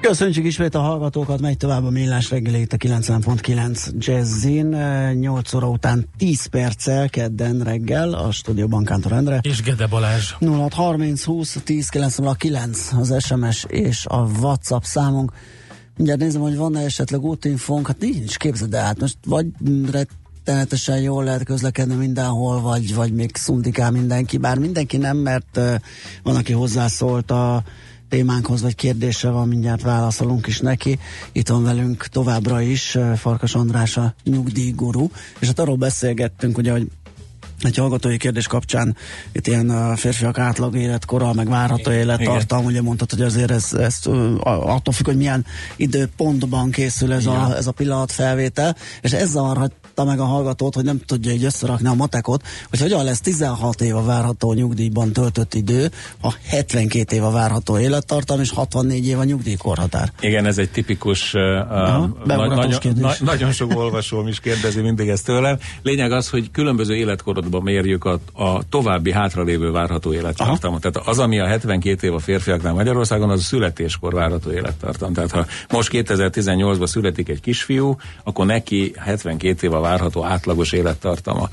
Köszönjük ismét a hallgatókat, megy tovább a millás reggeli itt a 90.9 Jazzin. 8 óra után 10 perccel kedden reggel a stúdióban Kántor Endre. És Gede Balázs. 0630 20 10 909 az SMS és a WhatsApp számunk. Mindjárt nézem, hogy van-e esetleg útinfónk. Hát nincs, képzeld el, hát most vagy rettenetesen jól lehet közlekedni mindenhol, vagy, vagy még szundikál mindenki, bár mindenki nem, mert uh, van, aki hozzászólt a témánkhoz vagy kérdése van, mindjárt válaszolunk is neki. Itt van velünk továbbra is Farkas András a nyugdíjguru, és hát arról beszélgettünk, ugye, hogy egy hallgatói kérdés kapcsán itt ilyen a férfiak átlag életkora, meg várható élettartam, ugye mondtad, hogy azért ez, ez attól függ, hogy milyen időpontban készül ez, a, ez a pillanat felvétel, és ez zavarhatta meg a hallgatót, hogy nem tudja így összerakni a matekot, hogy hogyan lesz 16 év a várható nyugdíjban töltött idő, ha 72 év a várható élettartam, és 64 év a nyugdíjkorhatár. Igen, ez egy tipikus, uh, Aha, na, nagyon, na, nagyon sok olvasóm is kérdezi mindig ezt tőlem. Lényeg az, hogy különböző életkorod pillanatban mérjük a, a további hátralévő várható élettartamot. Tehát az, ami a 72 év a férfiaknál Magyarországon, az a születéskor várható élettartam. Tehát ha most 2018-ban születik egy kisfiú, akkor neki 72 év a várható átlagos élettartama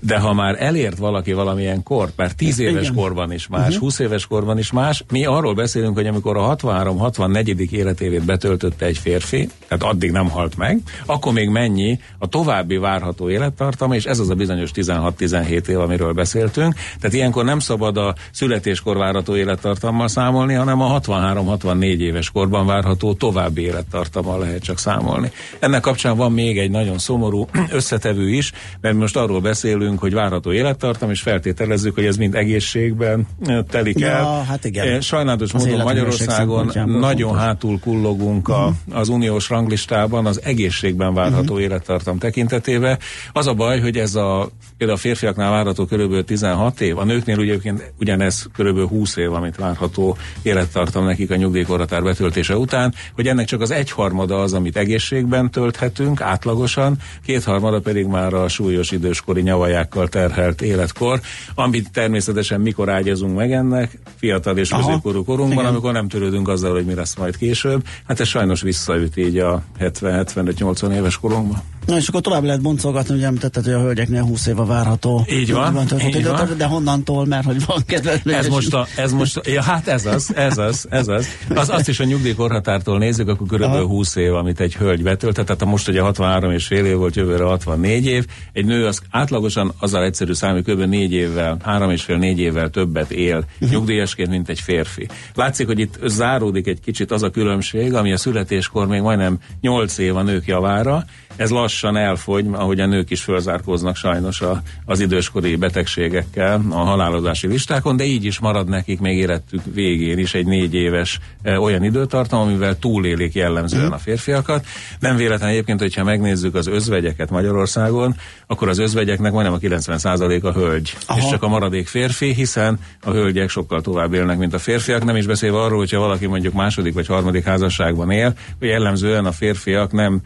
de ha már elért valaki valamilyen kort, mert 10 éves Igen. korban is más, uh-huh. 20 éves korban is más, mi arról beszélünk, hogy amikor a 63-64. életévét betöltötte egy férfi, tehát addig nem halt meg, akkor még mennyi a további várható élettartama, és ez az a bizonyos 16-17 év, amiről beszéltünk. Tehát ilyenkor nem szabad a születéskor várható élettartammal számolni, hanem a 63-64 éves korban várható további élettartammal lehet csak számolni. Ennek kapcsán van még egy nagyon szomorú összetevő is, mert most arról beszélünk, beszélünk, hogy várható élettartam, és feltételezzük, hogy ez mind egészségben telik el. Ja, hát igen. Sajnálatos az módon Magyarországon nagyon fontos. hátul kullogunk a, uh-huh. az uniós ranglistában az egészségben várható uh-huh. élettartam tekintetében. Az a baj, hogy ez a például a férfiaknál várható kb. 16 év, a nőknél ugye ugyanez kb. 20 év, amit várható élettartam nekik a nyugdíjkorhatár betöltése után, hogy ennek csak az egyharmada az, amit egészségben tölthetünk átlagosan, kétharmada pedig már a súlyos időskori nyavaják energiákkal terhelt életkor, amit természetesen mikor ágyazunk meg ennek, fiatal és középkorú korunkban, Igen. amikor nem törődünk azzal, hogy mi lesz majd később. Hát ez sajnos visszaüt így a 70-75-80 éves korunkban. Na és akkor tovább lehet boncolgatni, ugye említetted, hogy a hölgyeknél 20 év a várható. Így van, van, így így van. De honnantól, mert hogy van kedves. Ez most, a, ez most, ja, hát ez az, ez az, ez az. az azt is a nyugdíjkorhatártól nézzük, akkor körülbelül 20 év, amit egy hölgy betöltett, tehát most ugye 63 és fél év volt, jövőre 64 év. Egy nő az átlagosan azzal egyszerű számú kb. 4 évvel, 3 és fél 4 évvel többet él uh-huh. nyugdíjasként, mint egy férfi. Látszik, hogy itt záródik egy kicsit az a különbség, ami a születéskor még majdnem 8 év a nők javára, ez lassan elfogy, ahogy a nők is fölzárkóznak sajnos a, az időskori betegségekkel a halálozási listákon, de így is marad nekik még életük végén is egy négy éves e, olyan időtartam, amivel túlélik jellemzően a férfiakat. Nem véletlen egyébként, hogyha megnézzük az özvegyeket Magyarországon, akkor az özvegyeknek majdnem a 90% a hölgy, Aha. és csak a maradék férfi, hiszen a hölgyek sokkal tovább élnek, mint a férfiak, nem is beszélve arról, hogyha valaki mondjuk második vagy harmadik házasságban él, hogy jellemzően a férfiak nem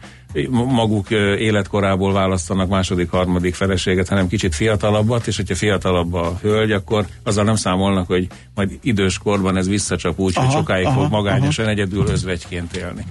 maguk életkorából választanak második, harmadik feleséget, hanem kicsit fiatalabbat, és hogyha fiatalabb a hölgy, akkor azzal nem számolnak, hogy majd idős korban ez visszacsap úgy, aha, hogy sokáig aha, fog magányosan aha. egyedül özvegyként élni.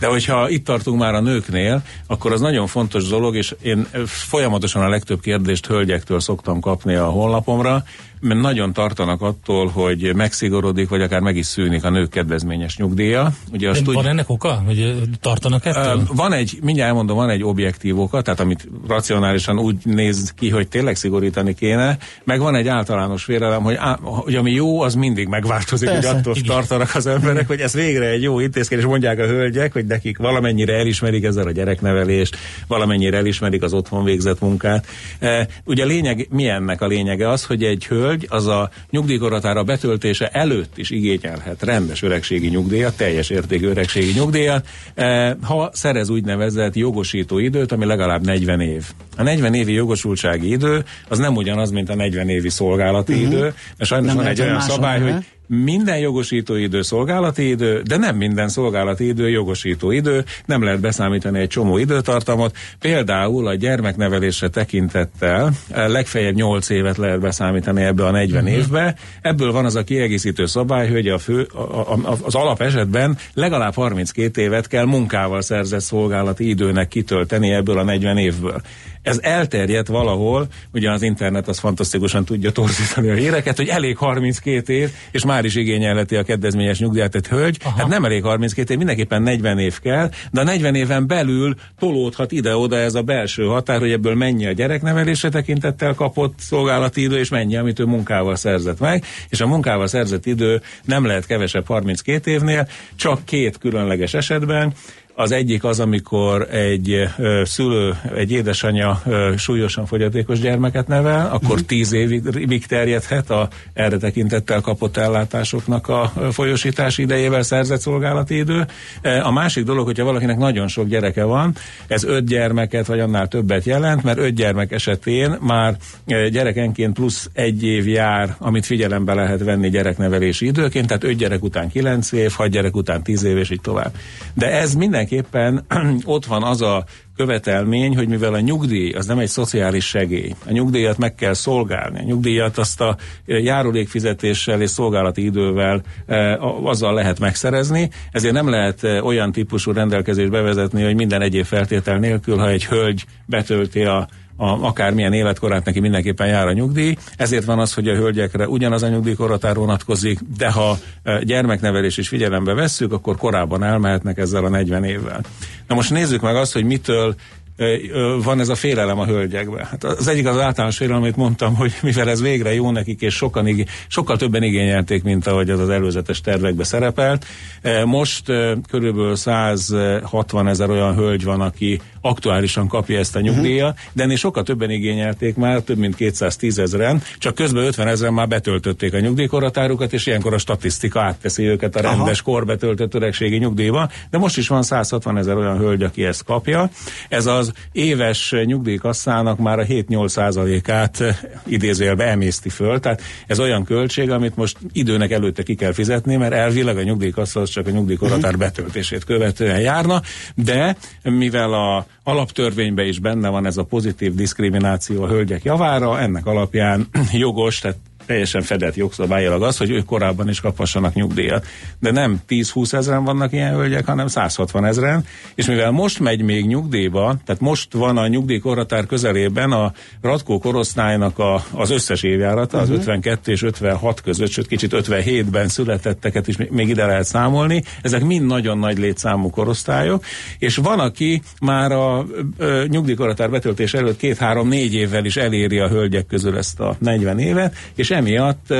De hogyha itt tartunk már a nőknél, akkor az nagyon fontos dolog, és én folyamatosan a legtöbb kérdést hölgyektől szoktam kapni a honlapomra, mert nagyon tartanak attól, hogy megszigorodik, vagy akár meg is szűnik a nők kedvezményes nyugdíja. Ugye azt van úgy, ennek oka, hogy tartanak ettől? Van egy, mindjárt elmondom, van egy objektív oka, tehát amit racionálisan úgy néz ki, hogy tényleg szigorítani kéne, meg van egy általános félelem, hogy, á, hogy ami jó, az mindig megváltozik, Persze, hogy attól igen. tartanak az emberek, hogy ez végre egy jó intézkedés, mondják a hölgyek, hogy nekik valamennyire elismerik ezzel a gyereknevelést, valamennyire elismerik az otthon végzett munkát. E, ugye a lényeg, mi ennek a lényege az, hogy egy hölgy az a nyugdíjkoratára betöltése előtt is igényelhet rendes öregségi nyugdíjat, teljes értékű öregségi nyugdíjat, e, ha szerez úgynevezett jogosító időt, ami legalább 40 év. A 40 évi jogosultsági idő az nem ugyanaz, mint a 40 évi szolgálati uh-huh. idő, mert sajnos nem van egy olyan szabály, hogy minden jogosító idő szolgálati idő, de nem minden szolgálati idő jogosító idő, nem lehet beszámítani egy csomó időtartamot. Például a gyermeknevelésre tekintettel eh, legfeljebb 8 évet lehet beszámítani ebbe a 40 uh-huh. évbe. Ebből van az a kiegészítő szabály, hogy a fő, a, a, az alap esetben legalább 32 évet kell munkával szerzett szolgálati időnek kitölteni ebből a 40 évből ez elterjedt valahol, ugye az internet az fantasztikusan tudja torzítani a híreket, hogy elég 32 év, és már is igényelheti a kedvezményes nyugdíjat egy hölgy. Aha. Hát nem elég 32 év, mindenképpen 40 év kell, de a 40 éven belül tolódhat ide-oda ez a belső határ, hogy ebből mennyi a gyereknevelésre tekintettel kapott szolgálati idő, és mennyi, amit ő munkával szerzett meg, és a munkával szerzett idő nem lehet kevesebb 32 évnél, csak két különleges esetben, az egyik az, amikor egy szülő, egy édesanyja súlyosan fogyatékos gyermeket nevel, akkor uh-huh. tíz évig terjedhet a erre tekintettel kapott ellátásoknak a folyosítás idejével szerzett szolgálati idő. A másik dolog, hogyha valakinek nagyon sok gyereke van, ez öt gyermeket vagy annál többet jelent, mert öt gyermek esetén már gyerekenként plusz egy év jár, amit figyelembe lehet venni gyereknevelési időként, tehát öt gyerek után kilenc év, hat gyerek után tíz év, és így tovább. De ez minden mindenképpen ott van az a követelmény, hogy mivel a nyugdíj az nem egy szociális segély, a nyugdíjat meg kell szolgálni, a nyugdíjat azt a járulékfizetéssel és szolgálati idővel e, azzal lehet megszerezni, ezért nem lehet e, olyan típusú rendelkezést bevezetni, hogy minden egyéb feltétel nélkül, ha egy hölgy betölti a a, akármilyen életkorát neki mindenképpen jár a nyugdíj, ezért van az, hogy a hölgyekre ugyanaz a nyugdíjkorhatár vonatkozik, de ha e, gyermeknevelés is figyelembe vesszük, akkor korábban elmehetnek ezzel a 40 évvel. Na most nézzük meg azt, hogy mitől van ez a félelem a hölgyekben. Hát az egyik az általános félelem, amit mondtam, hogy mivel ez végre jó nekik, és sokan sokkal többen igényelték, mint ahogy az az előzetes tervekbe szerepelt. Most körülbelül 160 ezer olyan hölgy van, aki aktuálisan kapja ezt a nyugdíjat, uh-huh. de ennél sokkal többen igényelték már, több mint 210 ezeren, csak közben 50 ezeren már betöltötték a nyugdíjkorhatárukat, és ilyenkor a statisztika átteszi őket a rendes Aha. korbetöltött öregségi nyugdíjba, de most is van 160 ezer olyan hölgy, aki ezt kapja. Ez az éves nyugdíjkasszának már a 7-8 százalékát eh, idézőjelbe emészti föl, tehát ez olyan költség, amit most időnek előtte ki kell fizetni, mert elvileg a nyugdíjkassa az csak a nyugdíjkorhatár uh-huh. betöltését követően járna, de mivel a alaptörvényben is benne van ez a pozitív diszkrimináció a hölgyek javára, ennek alapján jogos, tehát teljesen fedett jogszabályilag az, hogy ők korábban is kaphassanak nyugdíjat. De nem 10-20 ezeren vannak ilyen hölgyek, hanem 160 ezeren, és mivel most megy még nyugdíjba, tehát most van a nyugdíjkorhatár közelében a Ratkó korosztálynak a, az összes évjárata, az uh-huh. 52 és 56 között, sőt kicsit 57-ben születetteket is még ide lehet számolni. Ezek mind nagyon nagy létszámú korosztályok, és van, aki már a ö, nyugdíjkorhatár betöltés előtt két-három-négy évvel is eléri a hölgyek közül ezt a 40 évet, és emiatt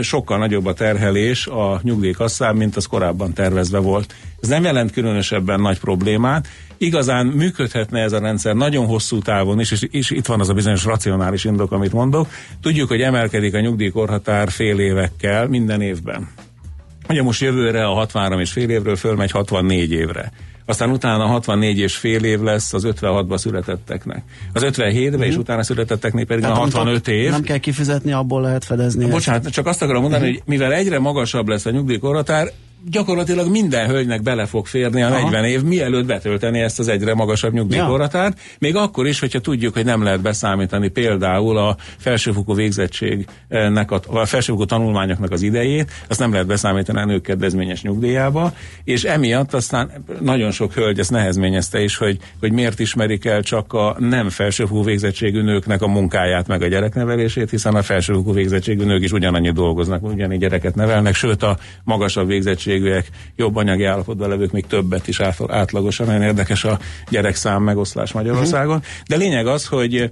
sokkal nagyobb a terhelés a nyugdíjkasszán, mint az korábban tervezve volt. Ez nem jelent különösebben nagy problémát, igazán működhetne ez a rendszer nagyon hosszú távon is, és, és itt van az a bizonyos racionális indok, amit mondok. Tudjuk, hogy emelkedik a nyugdíjkorhatár fél évekkel minden évben. Ugye most jövőre a 63 és fél évről fölmegy 64 évre aztán utána 64 és fél év lesz az 56-ba születetteknek. Az 57-be mm. és mhm. utána születetteknek pedig Tehát a 65 év. Nem kell kifizetni, abból lehet fedezni. Bocsánat, ezt. csak azt akarom mondani, mm. hogy mivel egyre magasabb lesz a nyugdíjkorhatár, gyakorlatilag minden hölgynek bele fog férni a Aha. 40 év, mielőtt betölteni ezt az egyre magasabb nyugdíjkorhatárt, ja. még akkor is, hogyha tudjuk, hogy nem lehet beszámítani például a felsőfokú végzettségnek, a, a felsőfokú tanulmányoknak az idejét, azt nem lehet beszámítani a nők kedvezményes nyugdíjába, és emiatt aztán nagyon sok hölgy ezt nehezményezte is, hogy, hogy miért ismerik el csak a nem felsőfokú végzettségű nőknek a munkáját, meg a gyereknevelését, hiszen a felsőfokú végzettségű nők is ugyanannyi dolgoznak, ugyanígy gyereket nevelnek, sőt a magasabb végzettség egészségűek, jobb anyagi állapotban levők még többet is átlagosan. Nagyon érdekes a gyerekszám megoszlás Magyarországon. De lényeg az, hogy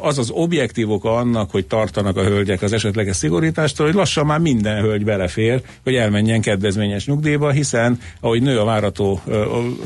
az az objektív oka annak, hogy tartanak a hölgyek az esetleges szigorítástól, hogy lassan már minden hölgy belefér, hogy elmenjen kedvezményes nyugdíjba, hiszen ahogy nő a várató,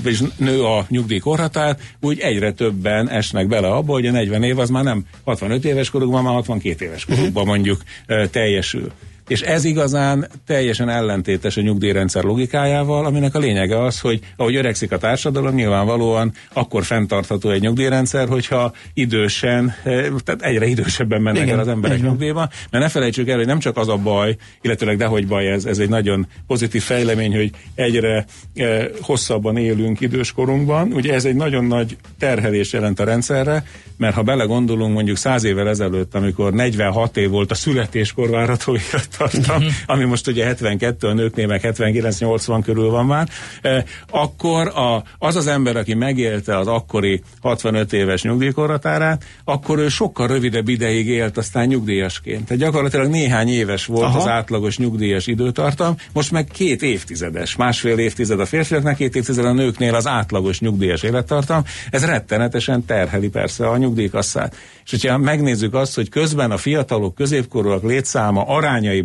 és nő a nyugdíjkorhatár, úgy egyre többen esnek bele abba, hogy a 40 év az már nem 65 éves korukban, már 62 éves korukban mondjuk teljesül. És ez igazán teljesen ellentétes a nyugdíjrendszer logikájával, aminek a lényege az, hogy ahogy öregszik a társadalom, nyilvánvalóan akkor fenntartható egy nyugdíjrendszer, hogyha idősen, eh, tehát egyre idősebben mennek Igen, el az emberek nyugdíjba. Mert ne felejtsük el, hogy nem csak az a baj, illetőleg dehogy baj, ez, ez egy nagyon pozitív fejlemény, hogy egyre e, hosszabban élünk időskorunkban. Ugye ez egy nagyon nagy terhelés jelent a rendszerre, mert ha belegondolunk mondjuk száz évvel ezelőtt, amikor 46 év volt a születéskor várható élettartam, uh-huh. ami most ugye 72 a nőknél meg 79-80 körül van már, eh, akkor a, az az ember, aki megélte az akkori 65 éves nyugdíjkorhatárát, akkor ő sokkal rövidebb ideig élt aztán nyugdíjasként. Tehát gyakorlatilag néhány éves volt Aha. az átlagos nyugdíjas időtartam, most meg két évtizedes, másfél évtized a férfiaknak, két évtized a nőknél az átlagos nyugdíjas élettartam. Ez rettenetesen terheli persze a nyugdíjkasszát. És hogyha megnézzük azt, hogy közben a fiatalok, középkorúak létszáma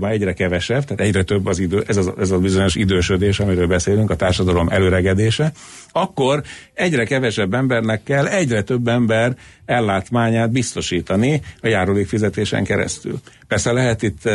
arányaiban egyre kevesebb, tehát egyre több az idő, ez, az, ez a bizonyos idősödés, amiről beszélünk, a társadalom előregedése, akkor egyre kevesebb embernek kell egyre több ember ellátmányát biztosítani a járulékfizetésen keresztül. Persze lehet itt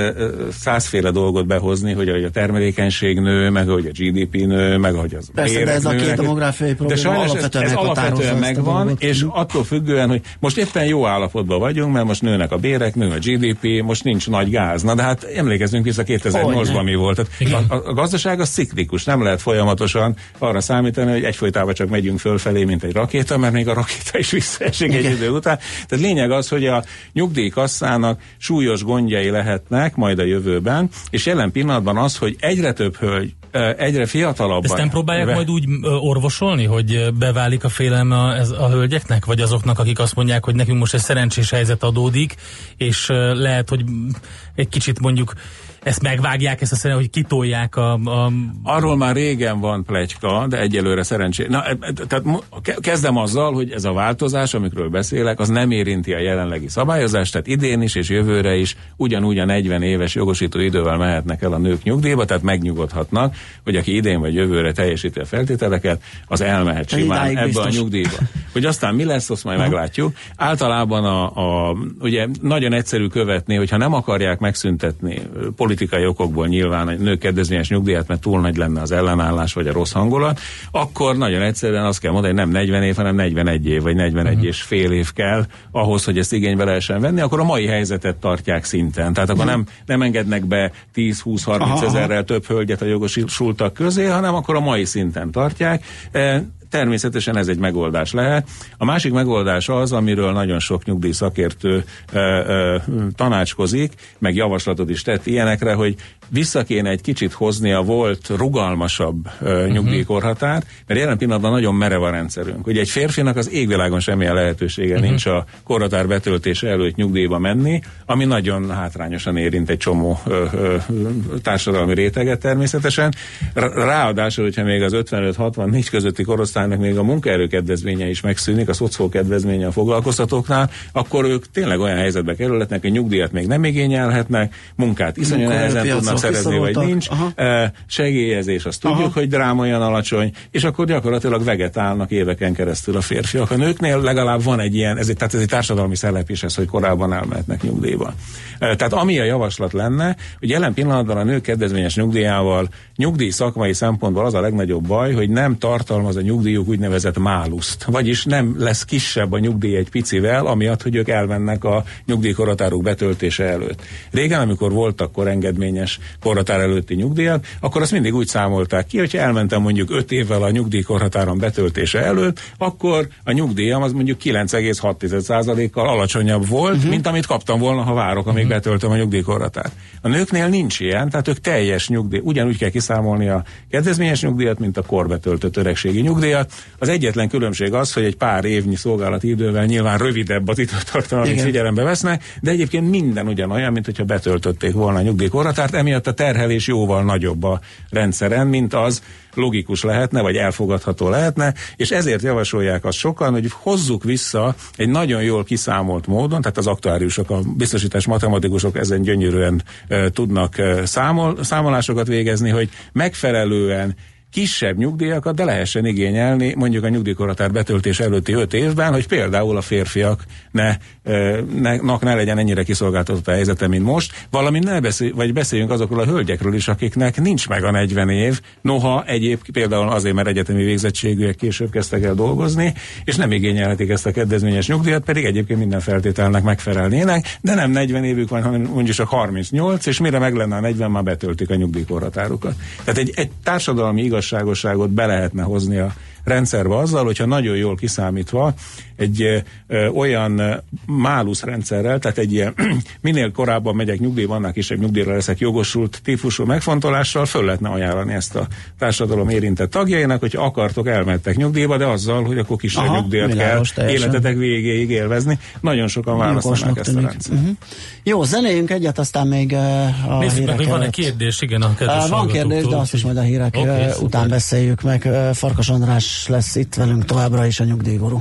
százféle dolgot behozni, hogy a termelékenység nő, meg ahogy a GDP nő, meg ahogy az Persze, de ez a két demográfiai probléma de sajnos alapvetően ez, ez alapvetően megvan, és attól függően, hogy most éppen jó állapotban vagyunk, mert most nőnek a bérek, nő a GDP, most nincs nagy gáz. Na de hát emlékezzünk vissza 2008-ban mi volt. Tehát a, a, gazdaság az ciklikus, nem lehet folyamatosan arra számítani, hogy egyfolytában csak megyünk fölfelé, mint egy rakéta, mert még a rakéta is visszaesik egy idő után. Tehát lényeg az, hogy a nyugdíjkasszának súlyos gondjai lehetnek majd a jövőben, és jelen pillanatban az, hogy egyre több hölgy egyre fiatalabban. Ezt nem próbálják be... majd úgy orvosolni, hogy beválik a félelme a, ez a hölgyeknek, vagy azoknak, akik azt mondják, hogy nekünk most egy szerencsés helyzet adódik, és lehet, hogy egy kicsit mondjuk ezt megvágják, ezt a szerint, hogy kitolják a, a... Arról már régen van plegyka, de egyelőre szerencsé. Na, e, e, tehát kezdem azzal, hogy ez a változás, amikről beszélek, az nem érinti a jelenlegi szabályozást, tehát idén is és jövőre is ugyanúgy a 40 éves jogosító idővel mehetnek el a nők nyugdíjba, tehát megnyugodhatnak, hogy aki idén vagy jövőre teljesíti a feltételeket, az elmehet simán ebbe biztos. a nyugdíjba. Hogy aztán mi lesz, azt majd uh-huh. meglátjuk. Általában a, a, ugye nagyon egyszerű követni, hogyha nem akarják megszüntetni politikai okokból nyilván a nők kedvezményes nyugdíját, mert túl nagy lenne az ellenállás vagy a rossz hangulat, akkor nagyon egyszerűen azt kell mondani, hogy nem 40 év, hanem 41 év vagy 41 uh-huh. Mhm. és fél év kell ahhoz, hogy ezt igénybe lehessen venni, akkor a mai helyzetet tartják szinten. Tehát akkor uh-huh. nem, nem engednek be 10-20-30 ezerrel több hölgyet a jogosultak közé, hanem akkor a mai szinten tartják. Természetesen ez egy megoldás lehet. A másik megoldás az, amiről nagyon sok nyugdíj szakértő ö, ö, tanácskozik, meg javaslatot is tett ilyenekre, hogy vissza kéne egy kicsit hozni a volt rugalmasabb ö, uh-huh. nyugdíjkorhatárt, mert jelen pillanatban nagyon merev a rendszerünk. Ugye egy férfinak az égvilágon semmilyen lehetősége uh-huh. nincs a korhatár betöltése előtt nyugdíjba menni, ami nagyon hátrányosan érint egy csomó ö, ö, társadalmi réteget természetesen. Ráadásul, hogyha még az 55-64 közötti korosztálynak még a munkaerő kedvezménye is megszűnik, a szocó kedvezménye a foglalkoztatóknál, akkor ők tényleg olyan helyzetbe kerülhetnek, hogy nyugdíjat még nem igényelhetnek, munkát iszonyú nehezen tudnak szerezni, vagy nincs. Aha. Segélyezés, azt tudjuk, Aha. hogy dráma olyan alacsony, és akkor gyakorlatilag vegetálnak éveken keresztül a férfiak. A nőknél legalább van egy ilyen, ez egy, tehát ez egy társadalmi szellep is ez, hogy korábban elmehetnek nyugdíjba. Tehát ami a javaslat lenne, hogy jelen pillanatban a nők kedvezményes nyugdíjával nyugdíj szakmai szempontból az a legnagyobb baj, hogy nem tartalmaz a nyugdíjuk úgynevezett máluszt. Vagyis nem lesz kisebb a nyugdíj egy picivel, amiatt, hogy ők elmennek a nyugdíjkorhatáruk betöltése előtt. Régen, amikor voltak korengedményes korhatár előtti nyugdíjak, akkor azt mindig úgy számolták ki, hogyha elmentem mondjuk 5 évvel a nyugdíjkorhatáron betöltése előtt, akkor a nyugdíjam az mondjuk 9,6%-kal alacsonyabb volt, uh-huh. mint amit kaptam volna, ha várok, amíg uh-huh. betöltöm a nyugdíjkorhatárt. A nőknél nincs ilyen, tehát ők teljes nyugdíj, ugyanúgy kell kiszámolni a kedvezményes nyugdíjat, mint a korbetöltött öregségi nyugdíjat. Az egyetlen különbség az, hogy egy pár évnyi szolgálati idővel nyilván rövidebb az időtartalom, amit figyelembe vesznek, de egyébként minden ugyanolyan, mint hogyha betöltötték volna a nyugdíjkorhatárt, emiatt a terhelés jóval nagyobb a rendszeren, mint az logikus lehetne, vagy elfogadható lehetne, és ezért javasolják azt sokan, hogy hozzuk vissza egy nagyon jól kiszámolt módon, tehát az aktuáriusok, a biztosítás matematikusok ezen gyönyörűen e, tudnak e, számol, számolásokat végezni, hogy megfelelően kisebb nyugdíjakat, de lehessen igényelni mondjuk a nyugdíjkorhatár betöltés előtti öt évben, hogy például a férfiak ne, ne, ne legyen ennyire kiszolgáltatott a helyzete, mint most, valamint ne beszél, vagy beszéljünk azokról a hölgyekről is, akiknek nincs meg a 40 év, noha egyéb például azért, mert egyetemi végzettségűek később kezdtek el dolgozni, és nem igényelhetik ezt a kedvezményes nyugdíjat, pedig egyébként minden feltételnek megfelelnének, de nem 40 évük van, hanem mondjuk csak 38, és mire meg lenne a 40, már betöltik a nyugdíjkorhatárukat. Tehát egy, egy társadalmi igaz igazságosságot be lehetne hozni a rendszerbe azzal, hogyha nagyon jól kiszámítva egy ö, olyan málusz rendszerrel, tehát egy ilyen minél korábban megyek nyugdíjba, annál kisebb nyugdíjra leszek jogosult típusú megfontolással, föl lehetne ajánlani ezt a társadalom érintett tagjainak, hogy akartok, elmentek nyugdíjba, de azzal, hogy akkor kisebb Aha, nyugdíjat kell teljesen. életetek végéig élvezni. Nagyon sokan választanak ezt a rendszert. Uh-huh. Jó, zenéljünk egyet, aztán még uh, a Nézzük meg, van egy kérdés, igen, a uh, Van kérdés, de azt is majd a hírek okay, után szuper. beszéljük meg. Farkas András lesz itt velünk továbbra is a nyugdíjgurú.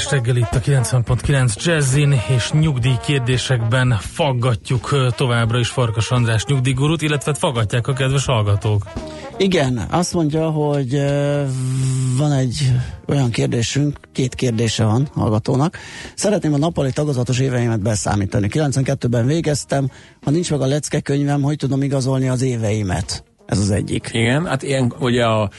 Millás reggel itt a 90.9 Jazzin, és nyugdíj kérdésekben faggatjuk továbbra is Farkas András nyugdíjgurút, illetve faggatják a kedves hallgatók. Igen, azt mondja, hogy van egy olyan kérdésünk, két kérdése van hallgatónak. Szeretném a nappali tagozatos éveimet beszámítani. 92-ben végeztem, ha nincs meg a leckekönyvem, hogy tudom igazolni az éveimet? Ez az egyik. Igen, hát ilyen ugye a,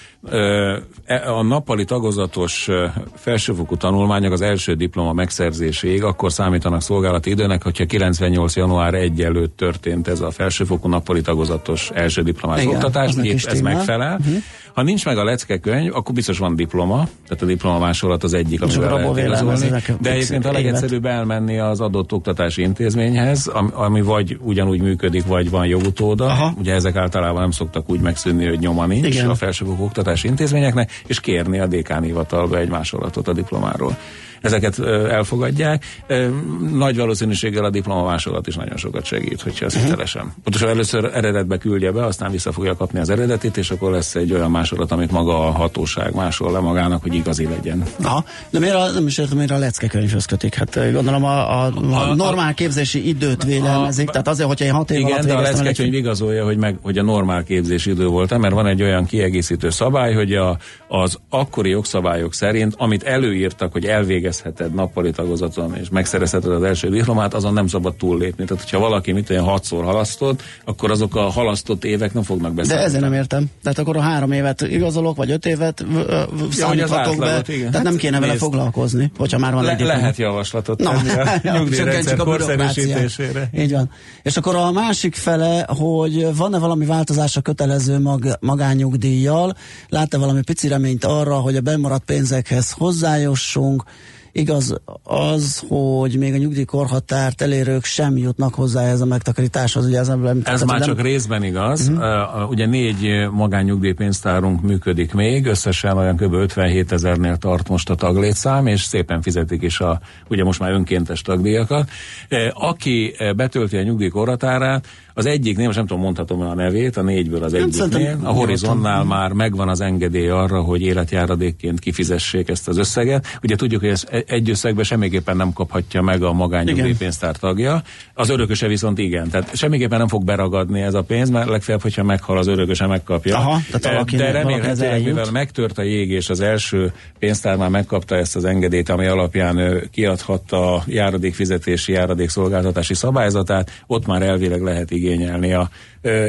e, a nappali tagozatos felsőfokú tanulmányok az első diploma megszerzéséig akkor számítanak szolgálati időnek, hogyha 98. január 1 előtt történt ez a felsőfokú nappali tagozatos első diplomás Igen, oktatás, ez, ez megfelel. Uh-huh. Ha nincs meg a leckekönyv, akkor biztos van diploma, tehát a diploma másolat az egyik, amivel lehet igazolni. De egyébként a legegyszerűbb elmenni az adott oktatási intézményhez, ami vagy ugyanúgy működik, vagy van jogutóda. Aha. Ugye ezek általában nem szoktak úgy megszűnni, hogy nyoma nincs Igen. a felsőfokú oktatási intézményeknek, és kérni a dékán hivatalba egy másolatot a diplomáról. Ezeket elfogadják. Nagy valószínűséggel a diplomamásolat is nagyon sokat segít, hogyha ez hitelesen. Uh-huh. Pontosan először eredetbe küldje be, aztán vissza fogja kapni az eredetit, és akkor lesz egy olyan másolat, amit maga a hatóság másol le magának, hogy igazi legyen. Aha, de miért a, nem is értem, miért a leckekönyvhöz kötik? Hát gondolom a, a, a, a normál képzési időt vélelmezik, tehát azért, hogyha én hat év igen, de a leckekönyv igazolja, hogy, meg, hogy a normál képzési idő volt, mert van egy olyan kiegészítő szabály, hogy a, az akkori jogszabályok szerint, amit előírtak, hogy elvégezheted nappali tagozaton, és megszerezheted az első diplomát, azon nem szabad túllépni. Tehát, hogyha valaki mit olyan hatszor halasztott, akkor azok a halasztott évek nem fognak beszélni. De ezért nem értem. Tehát akkor a három évet igazolok, vagy öt évet számíthatok ja, be. Igen. Tehát hát nem kéne vele nézd. foglalkozni, hogyha már van Le, egy Lehet javaslatot no, tenni a nyugdíjrendszer korszerűsítésére. Így van. És akkor a másik fele, hogy van-e valami változás a kötelező mag, magányugdíjjal? Lát-e valami pici reményt arra, hogy a bemaradt pénzekhez hozzájussunk, Igaz az, hogy még a nyugdíjkorhatárt elérők sem jutnak hozzá ez a megtakarításhoz. Ugye ez ez már nem... csak részben igaz. Uh-huh. Uh, ugye négy magánnyugdíjpénztárunk működik még, összesen olyan kb. 57 ezernél tart most a taglétszám, és szépen fizetik is a, ugye most már önkéntes tagdíjakat. Uh, aki betölti a nyugdíjkorhatárát, az egyiknél, most nem tudom, mondhatom a nevét, a négyből az egyiknél, a Horizonnál már megvan az engedély arra, hogy életjáradékként kifizessék ezt az összeget. Ugye tudjuk, hogy ez egy összegben semmiképpen nem kaphatja meg a magányugdíjpénztár tagja, az örököse viszont igen. Tehát semmiképpen nem fog beragadni ez a pénz, mert legfeljebb, hogyha meghal, az örököse megkapja. Aha, tehát De remélhetőleg, mivel megtört a jég, és az első pénztár már megkapta ezt az engedélyt, ami alapján ő kiadhatta a járadékfizetési, járadékszolgáltatási szabályzatát, ott már elvileg lehet igényelni a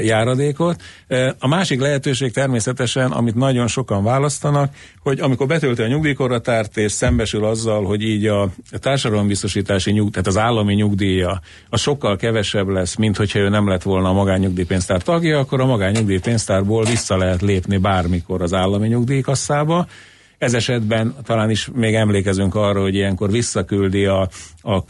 járadékot. A másik lehetőség természetesen, amit nagyon sokan választanak, hogy amikor betölti a nyugdíjkorhatárt és szembesül azzal, hogy így a társadalombiztosítási nyug, tehát az állami nyugdíja a sokkal kevesebb lesz, mint hogyha ő nem lett volna a magányugdíjpénztár tagja, akkor a magányugdíjpénztárból vissza lehet lépni bármikor az állami nyugdíjkasszába, ez esetben talán is még emlékezünk arra, hogy ilyenkor visszaküldi a, a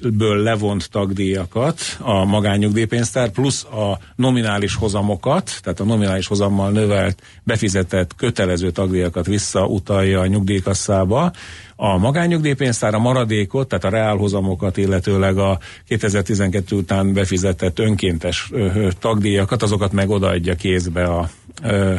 kötelezőből levont tagdíjakat a magányugdíjpénztár, plusz a nominális hozamokat, tehát a nominális hozammal növelt, befizetett kötelező tagdíjakat visszautalja a nyugdíjkasszába, a magányugdíjpénztár a maradékot, tehát a reálhozamokat, illetőleg a 2012 után befizetett önkéntes tagdíjakat, azokat meg odaadja kézbe a ö,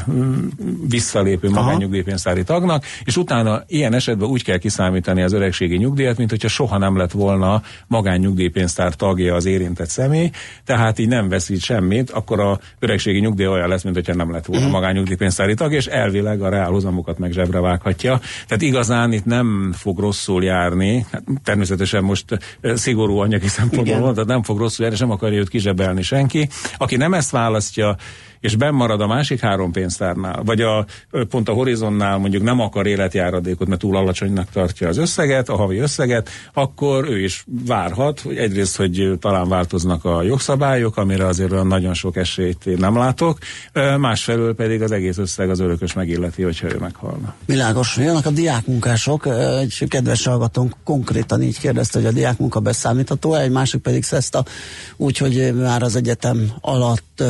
visszalépő magányugdíjpénztári tagnak, és utána ilyen esetben úgy kell kiszámítani az öregségi nyugdíjat, mint hogyha soha nem lett volna magányugdíjpénztár tagja az érintett személy, tehát így nem veszít semmit, akkor a öregségi nyugdíj olyan lesz, mint hogyha nem lett volna uh-huh. magányugdíjpénztári tag, és elvileg a reálhozamokat meg zsebre vághatja. Tehát igazán itt nem fog rosszul járni, hát természetesen most szigorú anyagi szempontból van, tehát nem fog rosszul járni, sem akarja őt kizsebelni senki. Aki nem ezt választja, és benn marad a másik három pénztárnál, vagy a, pont a horizonnál mondjuk nem akar életjáradékot, mert túl alacsonynak tartja az összeget, a havi összeget, akkor ő is várhat, hogy egyrészt, hogy talán változnak a jogszabályok, amire azért olyan nagyon sok esélyt én nem látok, másfelől pedig az egész összeg az örökös megilleti, hogyha ő meghalna. Világos. Jönnek a diákmunkások, egy kedves hallgatónk konkrétan így kérdezte, hogy a diákmunka beszámítható, egy másik pedig szeszta, úgyhogy már az egyetem alatt,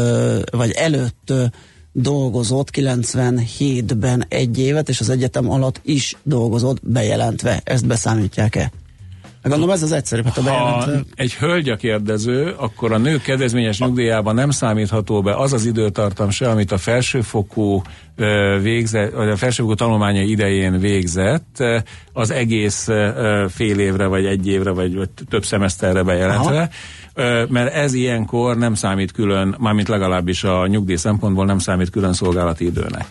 vagy elő előtt dolgozott 97-ben egy évet, és az egyetem alatt is dolgozott bejelentve. Ezt beszámítják-e? Gondolom ez az egyszerűbb, hát a bejelentve... Ha egy hölgy a kérdező, akkor a nő kedvezményes nyugdíjában nem számítható be az az időtartam se, amit a felsőfokú végzett, a felsőfokú tanulmánya idején végzett, az egész fél évre, vagy egy évre, vagy, vagy több szemeszterre bejelentve. Aha mert ez ilyenkor nem számít külön, mármint legalábbis a nyugdíj szempontból nem számít külön szolgálati időnek.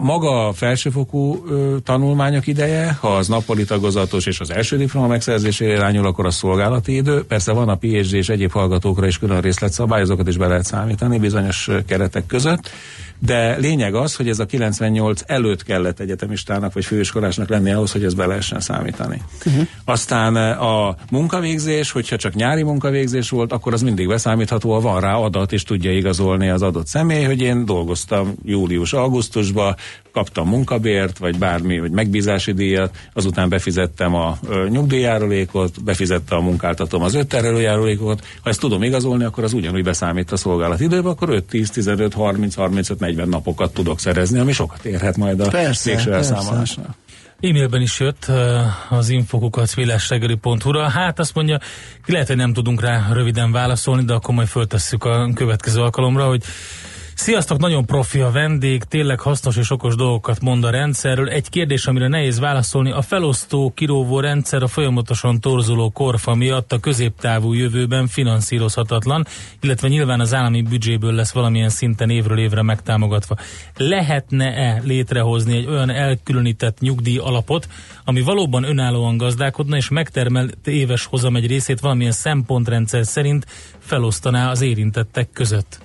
Maga a felsőfokú tanulmányok ideje, ha az nappali tagozatos és az első diploma megszerzésére irányul, akkor a szolgálati idő. Persze van a PhD és egyéb hallgatókra is külön részletszabály, azokat is be lehet számítani bizonyos keretek között de lényeg az, hogy ez a 98 előtt kellett egyetemistának vagy főiskolásnak lenni ahhoz, hogy ez be lehessen számítani. Uh-huh. Aztán eh, a munkavégzés, hogyha csak nyári munkavégzés volt, akkor az mindig beszámítható, ha van rá adat, és tudja igazolni az adott személy, hogy én dolgoztam július-augusztusban, kaptam munkabért, vagy bármi, vagy megbízási díjat, azután befizettem a nyugdíjjárulékot, befizette a munkáltatom az öt terelőjárulékot. Ha ezt tudom igazolni, akkor az ugyanúgy beszámít a szolgálat időbe, akkor 5, 10, 15, 30, 35, 40 napokat tudok szerezni, ami sokat érhet majd a persze, végső elszámolásnál. E-mailben is jött az infokukat ra Hát azt mondja, lehet, hogy nem tudunk rá röviden válaszolni, de akkor majd föltesszük a következő alkalomra, hogy Sziasztok, nagyon profi a vendég, tényleg hasznos és okos dolgokat mond a rendszerről. Egy kérdés, amire nehéz válaszolni, a felosztó kiróvó rendszer a folyamatosan torzuló korfa miatt a középtávú jövőben finanszírozhatatlan, illetve nyilván az állami büdzséből lesz valamilyen szinten évről évre megtámogatva. Lehetne-e létrehozni egy olyan elkülönített nyugdíj alapot, ami valóban önállóan gazdálkodna, és megtermelt éves hozam egy részét valamilyen szempontrendszer szerint felosztaná az érintettek között?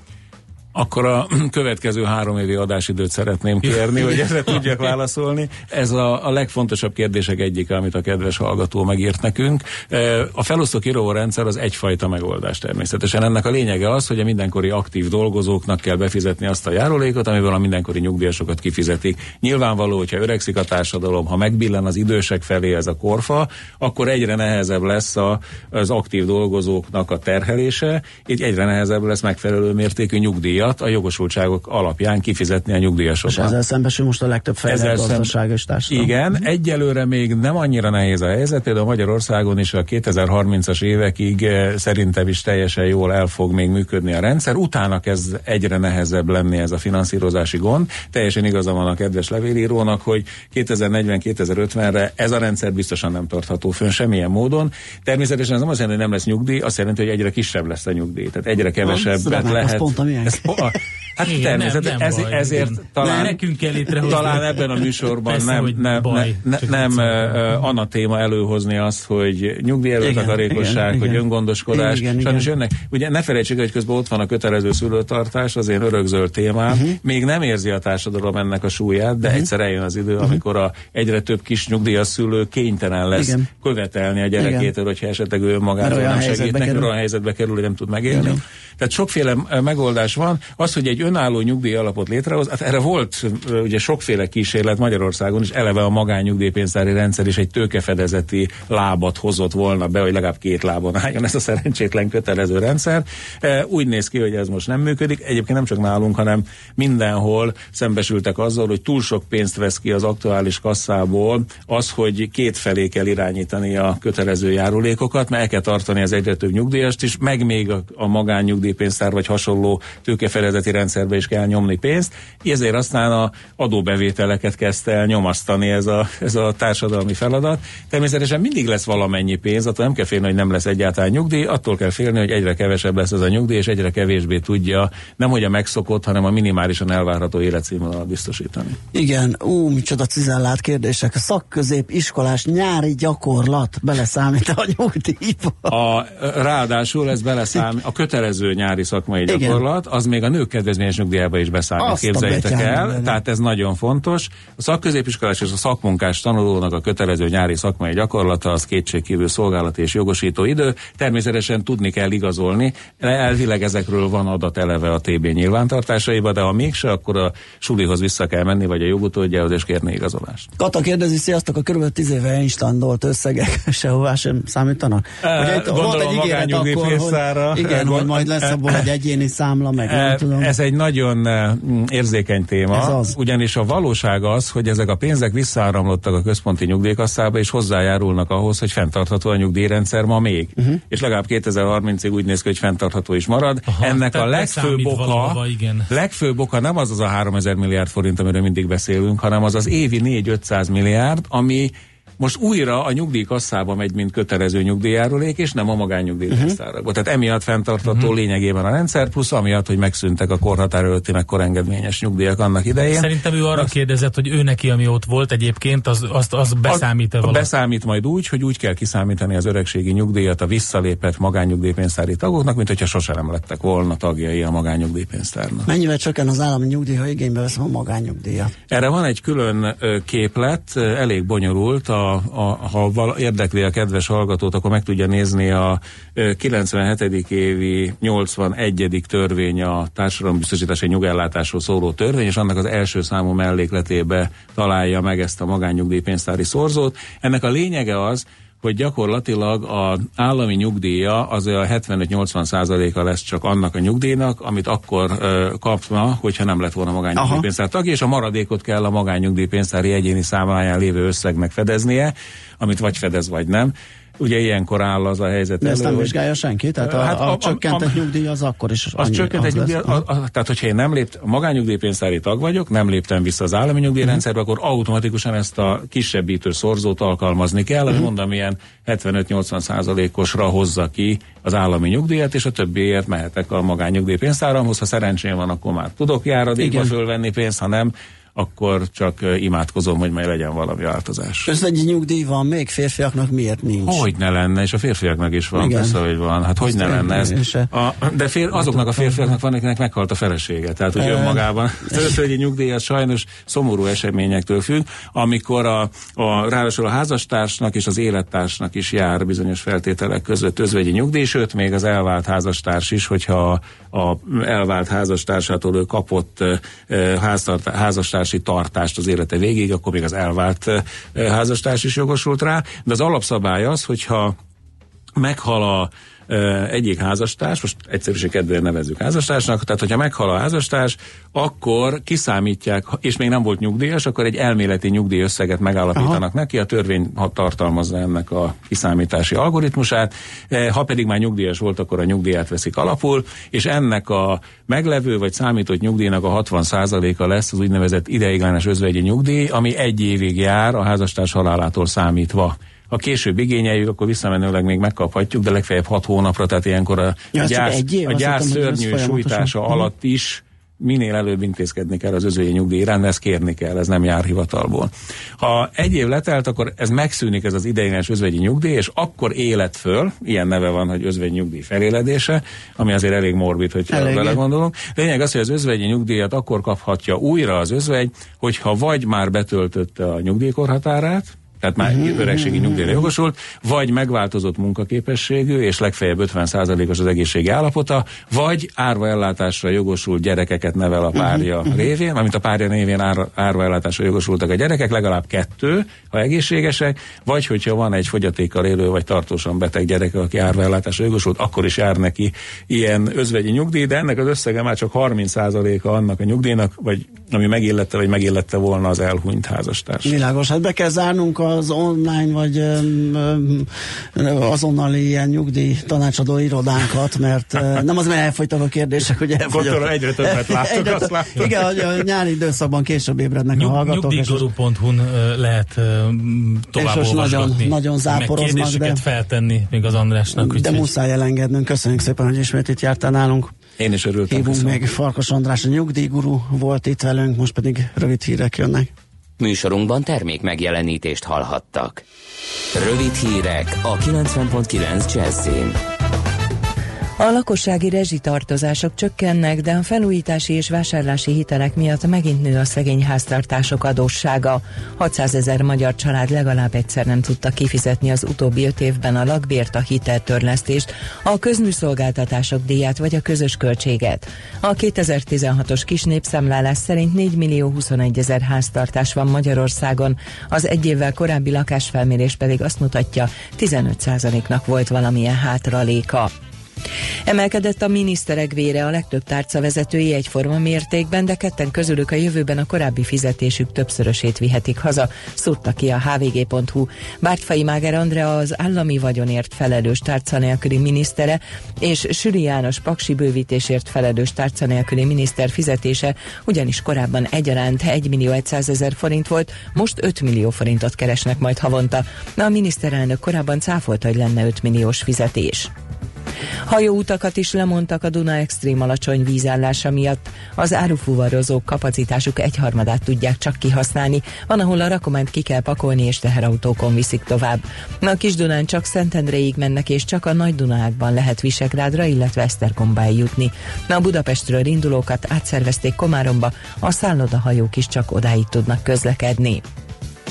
Akkor a következő három évi adásidőt szeretném kérni, hogy erre tudjak válaszolni. Ez a, a legfontosabb kérdések egyike, amit a kedves hallgató megírt nekünk. E, a felosztó kiró rendszer az egyfajta megoldás természetesen. Ennek a lényege az, hogy a mindenkori aktív dolgozóknak kell befizetni azt a járulékot, amiből a mindenkori nyugdíjasokat kifizetik. Nyilvánvaló, hogyha öregszik a társadalom, ha megbillen az idősek felé ez a korfa, akkor egyre nehezebb lesz a, az aktív dolgozóknak a terhelése, így egyre nehezebb lesz megfelelő mértékű nyugdíja miatt a jogosultságok alapján kifizetni a nyugdíjasoknak. És ezzel szembesül most a legtöbb fejlett gazdaság és társadalom. Igen, uh-huh. egyelőre még nem annyira nehéz a helyzet, például Magyarországon is a 2030-as évekig eh, szerintem is teljesen jól el fog még működni a rendszer. Utána kezd egyre nehezebb lenni ez a finanszírozási gond. Teljesen igaza van a kedves levélírónak, hogy 2040-2050-re ez a rendszer biztosan nem tartható fönn semmilyen módon. Természetesen ez nem azt jelenti, hogy nem lesz nyugdíj, azt jelenti, hogy egyre kisebb lesz a nyugdíj. Tehát egyre kevesebbet lehet. Ez pont ez, a, Hát igen, természetesen, nem, nem ez, baj, ezért igen. talán, nekünk kell talán ebben a műsorban Persze, nem, nem, baj, ne, nem uh, anatéma előhozni azt, hogy nyugdíjelőtakarékosság, hogy öngondoskodás. Igen, Sajnos igen. jönnek, ugye ne felejtsük, hogy közben ott van a kötelező szülőtartás, az én örökzöld témám. Uh-huh. Még nem érzi a társadalom ennek a súlyát, de uh-huh. egyszer eljön az idő, uh-huh. amikor a egyre több kis nyugdíjas szülő kénytelen lesz igen. követelni a gyerekétől, hogyha esetleg ő önmagától nem segít, neki olyan helyzetbe kerül, hogy nem tud megélni. Igen. Tehát sokféle megoldás van. Az, hogy egy önálló nyugdíj alapot létrehoz, hát erre volt ugye sokféle kísérlet Magyarországon is, eleve a magányugdíjpénztári rendszer is egy tőkefedezeti lábat hozott volna be, hogy legalább két lábon álljon ez a szerencsétlen kötelező rendszer. Úgy néz ki, hogy ez most nem működik. Egyébként nem csak nálunk, hanem mindenhol szembesültek azzal, hogy túl sok pénzt vesz ki az aktuális kasszából az, hogy két felé kell irányítani a kötelező járulékokat, el kell tartani az egyre több nyugdíjast is, meg még a, a magányugdíjpénztár vagy hasonló tőkefedezeti rendszerbe is kell nyomni pénzt, ezért aztán a adóbevételeket kezdte el nyomasztani ez a, ez a társadalmi feladat. Természetesen mindig lesz valamennyi pénz, attól nem kell félni, hogy nem lesz egyáltalán nyugdíj, attól kell félni, hogy egyre kevesebb lesz ez a nyugdíj, és egyre kevésbé tudja nem hogy a megszokott, hanem a minimálisan elvárható életszínvonalat biztosítani. Igen, ú, micsoda cizellát kérdések. A szakközép iskolás nyári gyakorlat beleszámít a nyugdíjba. A, ráadásul ez beleszámít, a kötelező nyári szakmai gyakorlat, az még a nők kedvezményes nyugdíjába is beszámít, Azt képzeljétek el. Benne. Tehát ez nagyon fontos. A szakközépiskolás és a szakmunkás tanulónak a kötelező nyári szakmai gyakorlata az kétségkívül szolgálati és jogosító idő. Természetesen tudni kell igazolni. Elvileg ezekről van adat eleve a TB nyilvántartásaiba, de ha mégse, akkor a sulihoz vissza kell menni, vagy a jogutódjához és kérni igazolást. Kata kérdezi, sziasztok, a kb. 10 éve instandolt összegek sehová sem számítanak. E, volt egy ígéret akkor, hogy, igen, hogy majd lesz abból egy egyéni számla, meg nem tudom. Ez egy nagyon érzékeny téma, ez az. ugyanis a valóság az, hogy ezek a pénzek visszaáramlottak a központi nyugdíjkasszába, és hozzájárulnak ahhoz, hogy fenntartható a nyugdíjrendszer ma még. Uh-huh. És legalább 2030-ig úgy néz ki, hogy fenntartható is marad. Aha, Ennek a legfőbb oka, valahova, igen. legfőbb oka nem az az a 3000 milliárd forint, amiről mindig beszélünk, hanem az az évi 4-500 milliárd, ami most újra a nyugdíjkasszába megy, mint kötelező nyugdíjárulék, és nem a magánnyugdíjkasszára. Uh-huh. Tehát emiatt fenntartható uh-huh. lényegében a rendszer, plusz amiatt, hogy megszűntek a korhatár előtti meg korengedményes nyugdíjak annak idején. Szerintem ő arra azt, kérdezett, hogy ő neki, ami ott volt egyébként, az, azt, az beszámít-e valami? Beszámít majd úgy, hogy úgy kell kiszámítani az öregségi nyugdíjat a visszalépett magánnyugdíjpénztári tagoknak, mint hogyha sose nem lettek volna tagjai a magánnyugdíjpénztárnak. Mennyivel csökken az állami nyugdíj, ha igénybe veszem a magánnyugdíjat? Erre van egy külön képlet, elég bonyolult, a a, ha val, érdekli a kedves hallgatót, akkor meg tudja nézni a 97. évi 81. törvény a társadalombiztosítási nyugellátásról szóló törvény, és annak az első számú mellékletébe találja meg ezt a magánnyugdíjpénztári szorzót. Ennek a lényege az, hogy gyakorlatilag az állami nyugdíja az a 75-80 százaléka lesz csak annak a nyugdíjnak, amit akkor ö, kapna, hogyha nem lett volna magányugdíjpénztár tagja, és a maradékot kell a magányugdíjpénztári egyéni számláján lévő összegnek fedeznie, amit vagy fedez, vagy nem. Ugye ilyenkor áll az a helyzet De ezt elő, nem vizsgálja senki? Tehát a, Hát a, a- a, csökkentett a- nyugdíj az akkor is az annyi- csökkent egy lesz. nyugdíj, a, a, tehát hogyha én nem lépt, a magányugdíjpénztári tag vagyok, nem léptem vissza az állami nyugdíjrendszerbe, akkor automatikusan ezt a kisebbítő szorzót alkalmazni kell, ami mondom ilyen 75-80 százalékosra hozza ki az állami nyugdíjat, és a többiért mehetek a magányugdíjpénztáramhoz. Ha szerencsém van, akkor már tudok járadékba fölvenni pénzt, ha nem, akkor csak imádkozom, hogy majd legyen valami változás. Özvegyi nyugdíj van még férfiaknak, miért nincs? Hogy ne lenne, és a férfiaknak is van, Igen. persze, hogy van. Hát hogy ne lenne ez? se. A, de fér, azoknak a férfiaknak van, akinek meghalt a felesége. Tehát, hogy önmagában. Az özvegyi nyugdíj az sajnos szomorú eseményektől függ, amikor a, a, ráadásul a házastársnak és az élettársnak is jár bizonyos feltételek között özvegyi nyugdíj, sőt, még az elvált házastárs is, hogyha a elvált házastársától ő kapott ö, háztart, házastársi tartást az élete végéig, akkor még az elvált ö, házastárs is jogosult rá. De az alapszabály az, hogyha meghal a egyik házastárs, most egyszerűség kedvéért nevezzük házastársnak, tehát hogyha meghal a házastárs, akkor kiszámítják, és még nem volt nyugdíjas, akkor egy elméleti nyugdíjösszeget megállapítanak Aha. neki, a törvény tartalmazza ennek a kiszámítási algoritmusát, ha pedig már nyugdíjas volt, akkor a nyugdíját veszik alapul, és ennek a meglevő vagy számított nyugdíjnak a 60%-a lesz az úgynevezett ideiglenes özvegyi nyugdíj, ami egy évig jár a házastárs halálától számítva. Ha később igényeljük, akkor visszamenőleg még megkaphatjuk, de legfeljebb 6 hónapra, tehát ilyenkor a, Ja, gyász, egy év? a gyász szörnyű sújtása Mhm. alatt is minél előbb intézkedni kell az özvegyi nyugdíj iránt, ezt kérni kell, ez nem jár hivatalból. Ha egy év letelt, akkor ez megszűnik ez az ideiglenes özvegyi nyugdíj, és akkor élet föl, ilyen neve van, hogy özvegyi nyugdíj feléledése, ami azért elég morbid, hogy vele gondolunk. Lényeg az, hogy az özvegyi nyugdíjat akkor kaphatja újra az özvegy, hogyha vagy már betöltötte a nyugdíjkorhatárát, tehát már uh-huh. öregségi nyugdíjra jogosult, vagy megváltozott munkaképességű, és legfeljebb 50%-os az egészségi állapota, vagy árva ellátásra jogosult gyerekeket nevel a párja uh-huh. révén, amit a párja révén ár, árva ellátásra jogosultak a gyerekek, legalább kettő, ha egészségesek, vagy hogyha van egy fogyatékkal élő, vagy tartósan beteg gyereke, aki árva ellátásra jogosult, akkor is jár neki ilyen özvegyi nyugdíj, de ennek az összege már csak 30%-a annak a nyugdíjnak, vagy ami megillette, vagy megillette volna az elhunyt házastárs. Világos, hát be kell zárnunk az online vagy öm, öm, azonnali ilyen nyugdíj tanácsadó irodánkat, mert nem az, mert elfogytak a kérdések, hogy elfogyott. Gondolom, egyre többet láttok, Egyre azt látom. Igen, hogy a nyári időszakban később ébrednek a Nyug, hallgatók. és- nyugdíjguru.hu-n lehet tovább most nagyon- nagyon meg záporoznak, kérdéseket de- feltenni még az Andrásnak. De úgyhogy- muszáj elengednünk. Köszönjük szépen, hogy ismét itt jártál nálunk. Én is örültem. Hívunk köszönöm. még Farkas András, a nyugdíjguru volt itt velünk, most pedig rövid hírek jönnek. Műsorunkban termék megjelenítést hallhattak. Rövid hírek a 90.9 Jazzin. A lakossági rezsitartozások csökkennek, de a felújítási és vásárlási hitelek miatt megint nő a szegény háztartások adóssága. 600 ezer magyar család legalább egyszer nem tudta kifizetni az utóbbi öt évben a lakbért, a hiteltörlesztést, a közműszolgáltatások díját vagy a közös költséget. A 2016-os kis népszámlálás szerint 4 millió 21 ezer háztartás van Magyarországon, az egy évvel korábbi lakásfelmérés pedig azt mutatja, 15%-nak volt valamilyen hátraléka. Emelkedett a miniszterek vére a legtöbb tárca vezetői egyforma mértékben, de ketten közülük a jövőben a korábbi fizetésük többszörösét vihetik haza, szúrta ki a hvg.hu. Bártfai Máger Andrea az állami vagyonért felelős tárca nélküli minisztere, és Süri János paksi bővítésért felelős tárca nélküli miniszter fizetése ugyanis korábban egyaránt 1 millió 100 ezer forint volt, most 5 millió forintot keresnek majd havonta. A miniszterelnök korábban cáfolta, hogy lenne 5 milliós fizetés. Hajóutakat is lemondtak a Duna extrém alacsony vízállása miatt. Az árufuvarozók kapacitásuk egyharmadát tudják csak kihasználni. Van, ahol a rakományt ki kell pakolni és teherautókon viszik tovább. A kis Dunán csak Szentendréig mennek és csak a nagy Dunákban lehet Visegrádra, illetve Esztergombáig jutni. A Budapestről indulókat átszervezték Komáromba, a szállodahajók is csak odáig tudnak közlekedni.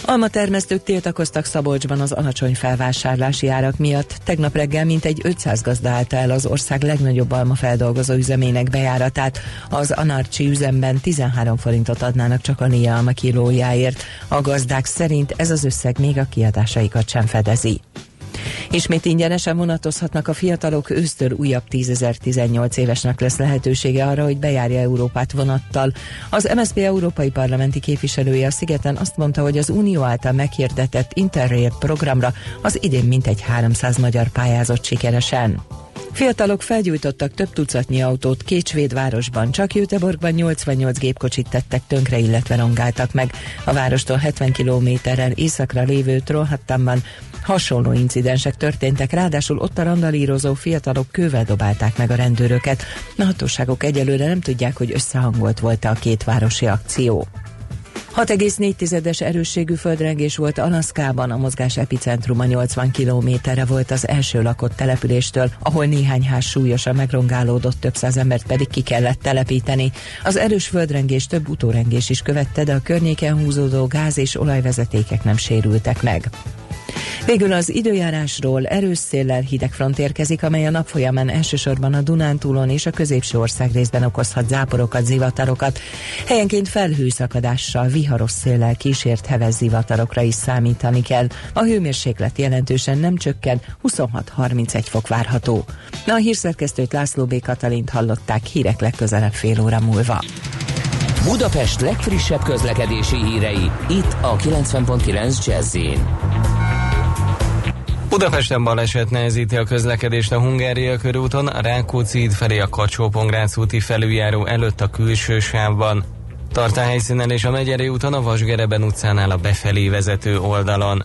Alma termesztők tiltakoztak Szabolcsban az alacsony felvásárlási árak miatt. Tegnap reggel mintegy 500 gazda állta el az ország legnagyobb alma feldolgozó üzemének bejáratát. Az Anarcsi üzemben 13 forintot adnának csak a Nia alma kilójáért. A gazdák szerint ez az összeg még a kiadásaikat sem fedezi. Ismét ingyenesen vonatozhatnak a fiatalok, ősztől újabb 10.018 évesnek lesz lehetősége arra, hogy bejárja Európát vonattal. Az MSZP európai parlamenti képviselője a Szigeten azt mondta, hogy az Unió által meghirdetett Interrail programra az idén mintegy 300 magyar pályázott sikeresen. Fiatalok felgyújtottak több tucatnyi autót két svéd csak Göteborgban 88 gépkocsit tettek tönkre, illetve rongáltak meg. A várostól 70 kilométerrel északra lévő Trollhattamban Hasonló incidensek történtek, ráadásul ott a randalírozó fiatalok kővel dobálták meg a rendőröket. A hatóságok egyelőre nem tudják, hogy összehangolt volt-e a két városi akció. 6,4-es erősségű földrengés volt Alaszkában, a mozgás epicentruma 80 kilométerre volt az első lakott településtől, ahol néhány ház súlyosan megrongálódott, több száz embert pedig ki kellett telepíteni. Az erős földrengés több utórengés is követte, de a környéken húzódó gáz és olajvezetékek nem sérültek meg. Végül az időjárásról erős széllel hideg front érkezik, amely a nap folyamán elsősorban a Dunántúlon és a középső ország részben okozhat záporokat, zivatarokat. Helyenként felhőszakadással, viharos széllel kísért heves zivatarokra is számítani kell. A hőmérséklet jelentősen nem csökken, 26-31 fok várható. Na, a hírszerkesztőt László B. Katalint hallották hírek legközelebb fél óra múlva. Budapest legfrissebb közlekedési hírei, itt a 90.9 jazz Budapesten baleset nehezíti a közlekedést a Hungária körúton, a Rákóczi híd felé a kacsó úti felüljáró előtt a külső sávban. Tart a helyszínen és a Megyeri úton a Vasgereben utcánál a befelé vezető oldalon.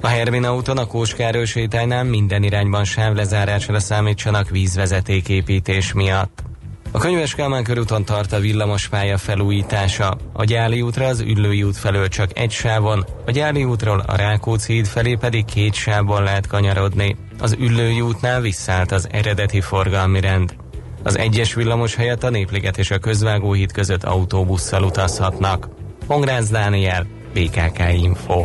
A Hermina úton a Kóskáról sétálynál minden irányban sávlezárásra számítsanak vízvezetéképítés miatt. A Könyves körúton tart a villamospálya felújítása. A Gyáli útra az Üllői út felől csak egy sávon, a Gyáli útról a Rákóczi híd felé pedig két sávon lehet kanyarodni. Az Üllői útnál visszállt az eredeti forgalmi rend. Az egyes villamos helyett a Népliget és a Közvágóhíd között autóbusszal utazhatnak. Pongrácz Dániel, BKK Info.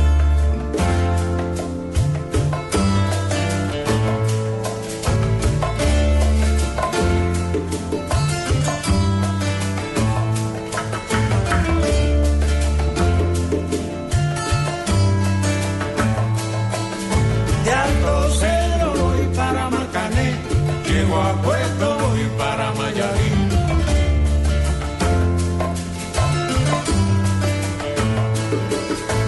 De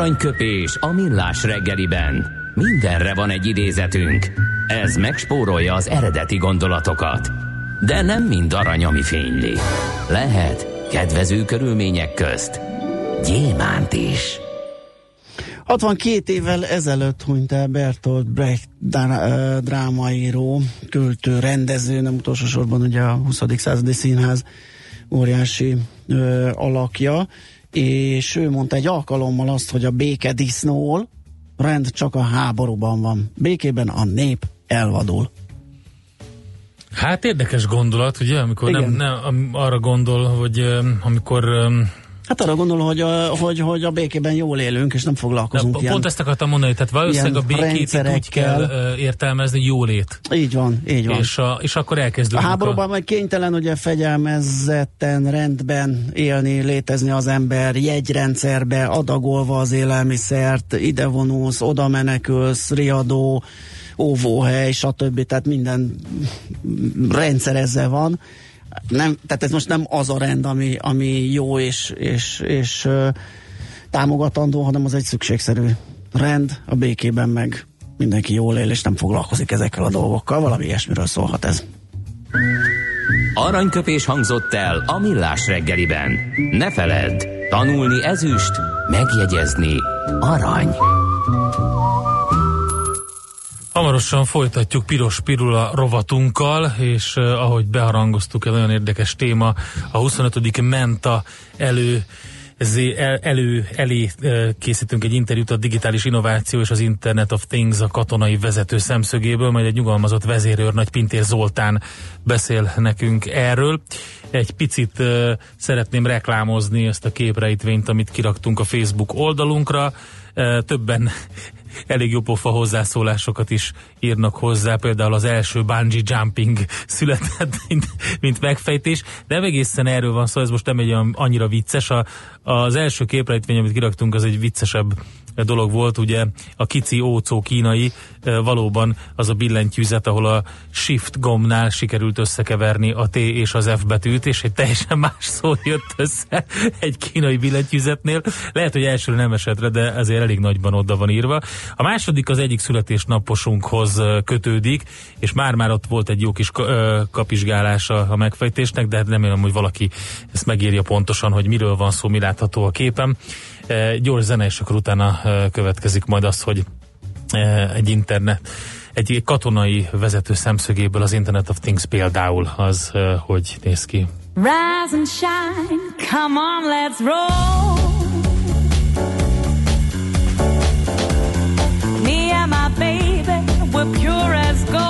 Aranyköpés a millás reggeliben. Mindenre van egy idézetünk. Ez megspórolja az eredeti gondolatokat. De nem mind arany, ami fényli. Lehet kedvező körülmények közt gyémánt is. 62 évvel ezelőtt hunyt el Bertolt Brecht drámaíró, költő, rendező, nem utolsó sorban ugye a 20. századi színház óriási ö, alakja és ő mondta egy alkalommal azt, hogy a béke disznól, rend csak a háborúban van. Békében a nép elvadul. Hát érdekes gondolat, ugye, amikor nem, nem arra gondol, hogy amikor Hát arra gondolom, hogy a, hogy, hogy a békében jól élünk, és nem foglalkozunk De, ilyen Pont ezt akartam mondani, tehát valószínűleg a békét úgy kell értelmezni, jólét. Így van, így van. És, a, és akkor elkezdődik. A háborúban a... majd kénytelen ugye fegyelmezetten, rendben élni, létezni az ember, jegyrendszerbe adagolva az élelmiszert, ide vonulsz, oda menekülsz, riadó, óvóhely, stb. Tehát minden rendszer ezzel van nem, tehát ez most nem az a rend, ami, ami jó és, és, és támogatandó, hanem az egy szükségszerű rend, a békében meg mindenki jól él, és nem foglalkozik ezekkel a dolgokkal, valami ilyesmiről szólhat ez. Aranyköpés hangzott el a millás reggeliben. Ne feledd, tanulni ezüst, megjegyezni arany. Hamarosan folytatjuk Piros Pirula rovatunkkal, és uh, ahogy beharangoztuk, egy nagyon érdekes téma, a 25. Menta elő el, elő, elé készítünk egy interjút a digitális innováció és az Internet of Things a katonai vezető szemszögéből, majd egy nyugalmazott vezérőr Nagy Pintér Zoltán beszél nekünk erről. Egy picit uh, szeretném reklámozni ezt a képrejtvényt, amit kiraktunk a Facebook oldalunkra. Többen elég jó pofa hozzászólásokat is írnak hozzá, például az első bungee jumping született, mint, mint megfejtés, de egészen erről van szó, ez most nem egy annyira vicces. A, az első képrejtvény, amit kiraktunk, az egy viccesebb dolog volt, ugye a kici ócó kínai valóban az a billentyűzet, ahol a shift gombnál sikerült összekeverni a T és az F betűt, és egy teljesen más szó jött össze egy kínai billentyűzetnél. Lehet, hogy elsőre nem esetre, de azért elég nagyban oda van írva. A második az egyik születésnaposunkhoz kötődik, és már-már ott volt egy jó kis kapizsgálása a megfejtésnek, de hát remélem, hogy valaki ezt megírja pontosan, hogy miről van szó, mi látható a képen. Gyors zene, és akkor utána következik majd az, hogy egy internet, egy katonai vezető szemszögéből az Internet of Things például az, hogy néz ki. Rise and shine, come on, let's roll. Me and my baby, we're pure as gold.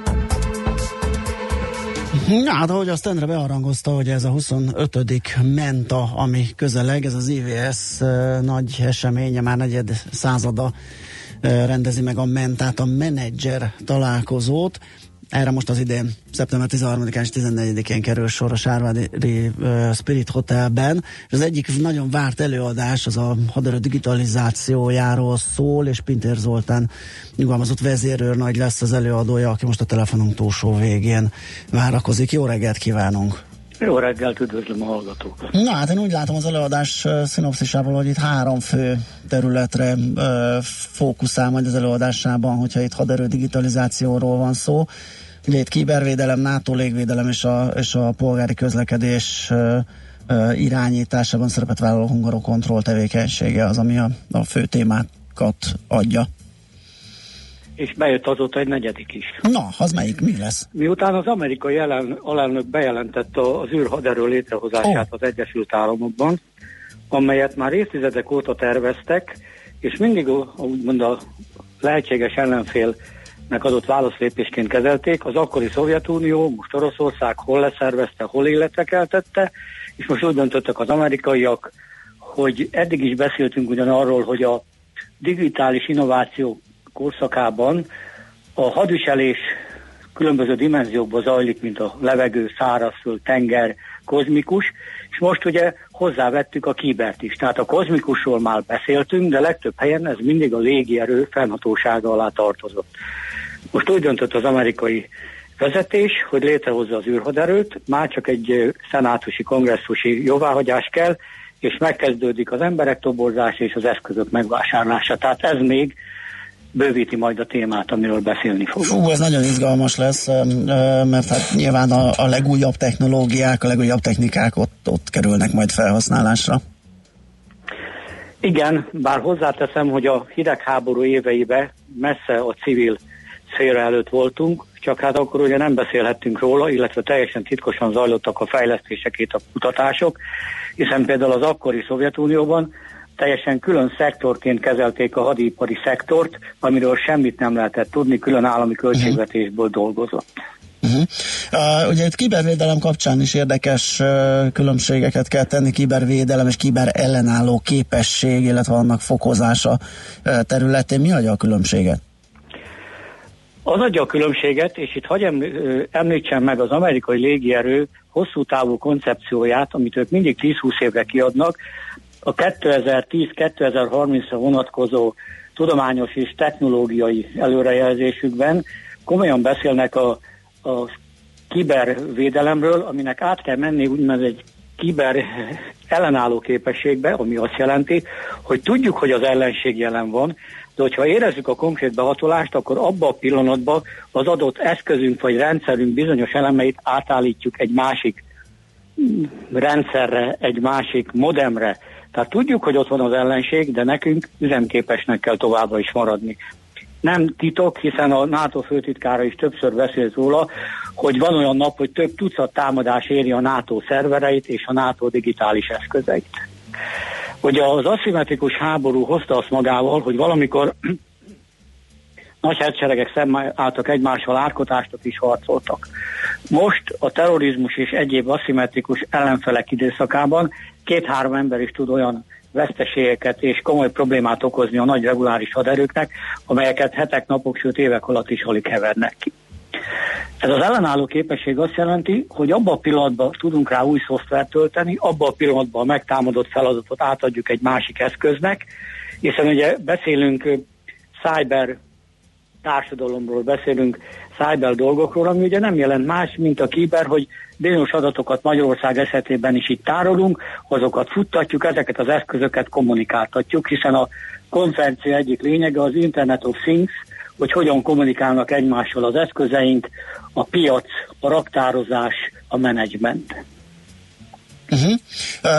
Na, hát ahogy azt Endre bearangozta, hogy ez a 25. Menta, ami közeleg, ez az IVS nagy eseménye, már negyed százada rendezi meg a Mentát, a menedzser találkozót. Erre most az idén szeptember 13-án és 14-én kerül sor a Sárvádi uh, Spirit Hotelben. És az egyik nagyon várt előadás az a haderő digitalizációjáról szól, és Pintér Zoltán nyugalmazott vezérőr nagy lesz az előadója, aki most a telefonunk túlsó végén várakozik. Jó reggelt kívánunk! Jó reggelt, üdvözlöm a hallgatókat. Na hát én úgy látom az előadás szinopszisából, hogy itt három fő területre uh, fókuszál majd az előadásában, hogyha itt haderő digitalizációról van szó. Ugye itt kibervédelem, NATO légvédelem és a, és a polgári közlekedés irányításában szerepet vállaló hungarokontroll tevékenysége az, ami a, a fő témákat adja és bejött azóta egy negyedik is. Na, az melyik? Mi lesz? Miután az amerikai jelen, alelnök bejelentette az űrhaderő létrehozását oh. az Egyesült Államokban, amelyet már évtizedek óta terveztek, és mindig úgymond a lehetséges ellenfélnek adott válaszlépésként kezelték, az akkori Szovjetunió, most Oroszország hol leszervezte, hol életre keltette, és most úgy döntöttek az amerikaiak, hogy eddig is beszéltünk ugyan arról, hogy a digitális innováció korszakában a hadviselés különböző dimenziókban zajlik, mint a levegő, szárazföld, tenger, kozmikus, és most ugye hozzávettük a kibert is. Tehát a kozmikusról már beszéltünk, de legtöbb helyen ez mindig a légierő fennhatósága alá tartozott. Most úgy döntött az amerikai vezetés, hogy létrehozza az űrhaderőt, már csak egy szenátusi, kongresszusi jóváhagyás kell, és megkezdődik az emberek toborzása és az eszközök megvásárlása. Tehát ez még bővíti majd a témát, amiről beszélni fogunk. Fú, ez nagyon izgalmas lesz, mert hát nyilván a, a legújabb technológiák, a legújabb technikák ott, ott kerülnek majd felhasználásra. Igen, bár hozzáteszem, hogy a hidegháború éveibe messze a civil szféra előtt voltunk, csak hát akkor ugye nem beszélhettünk róla, illetve teljesen titkosan zajlottak a fejlesztések, a kutatások, hiszen például az akkori Szovjetunióban teljesen külön szektorként kezelték a hadipari szektort, amiről semmit nem lehetett tudni, külön állami költségvetésből dolgozott. Uh-huh. Uh, ugye itt kibervédelem kapcsán is érdekes uh, különbségeket kell tenni, kibervédelem és kiber ellenálló képesség, illetve annak fokozása uh, területén. Mi adja a különbséget? Az adja a különbséget, és itt hagyj említsem meg az amerikai légierő hosszú távú koncepcióját, amit ők mindig 10-20 évre kiadnak, a 2010-2030-ra vonatkozó tudományos és technológiai előrejelzésükben komolyan beszélnek a, a kibervédelemről, aminek át kell menni úgymond egy kiber ellenálló képességbe, ami azt jelenti, hogy tudjuk, hogy az ellenség jelen van, de hogyha érezzük a konkrét behatolást, akkor abban a pillanatban az adott eszközünk vagy rendszerünk bizonyos elemeit átállítjuk egy másik rendszerre, egy másik modemre, tehát tudjuk, hogy ott van az ellenség, de nekünk üzemképesnek kell továbbra is maradni. Nem titok, hiszen a NATO főtitkára is többször beszélt róla, hogy van olyan nap, hogy több tucat támadás éri a NATO szervereit és a NATO digitális eszközeit. Ugye az aszimmetrikus háború hozta azt magával, hogy valamikor nagy hadseregek szemálltak egymással árkotástot is harcoltak. Most a terrorizmus és egyéb aszimmetrikus ellenfelek időszakában két-három ember is tud olyan veszteségeket és komoly problémát okozni a nagy reguláris haderőknek, amelyeket hetek, napok, sőt évek alatt is alig hevernek ki. Ez az ellenálló képesség azt jelenti, hogy abban a pillanatban tudunk rá új szoftvert tölteni, abban a pillanatban a megtámadott feladatot átadjuk egy másik eszköznek, hiszen ugye beszélünk cyber társadalomról beszélünk, cyber dolgokról, ami ugye nem jelent más, mint a kiber, hogy bizonyos adatokat Magyarország esetében is itt tárolunk, azokat futtatjuk, ezeket az eszközöket kommunikáltatjuk, hiszen a konferencia egyik lényege az Internet of Things, hogy hogyan kommunikálnak egymással az eszközeink, a piac, a raktározás, a menedzsment. Uh-huh. Uh,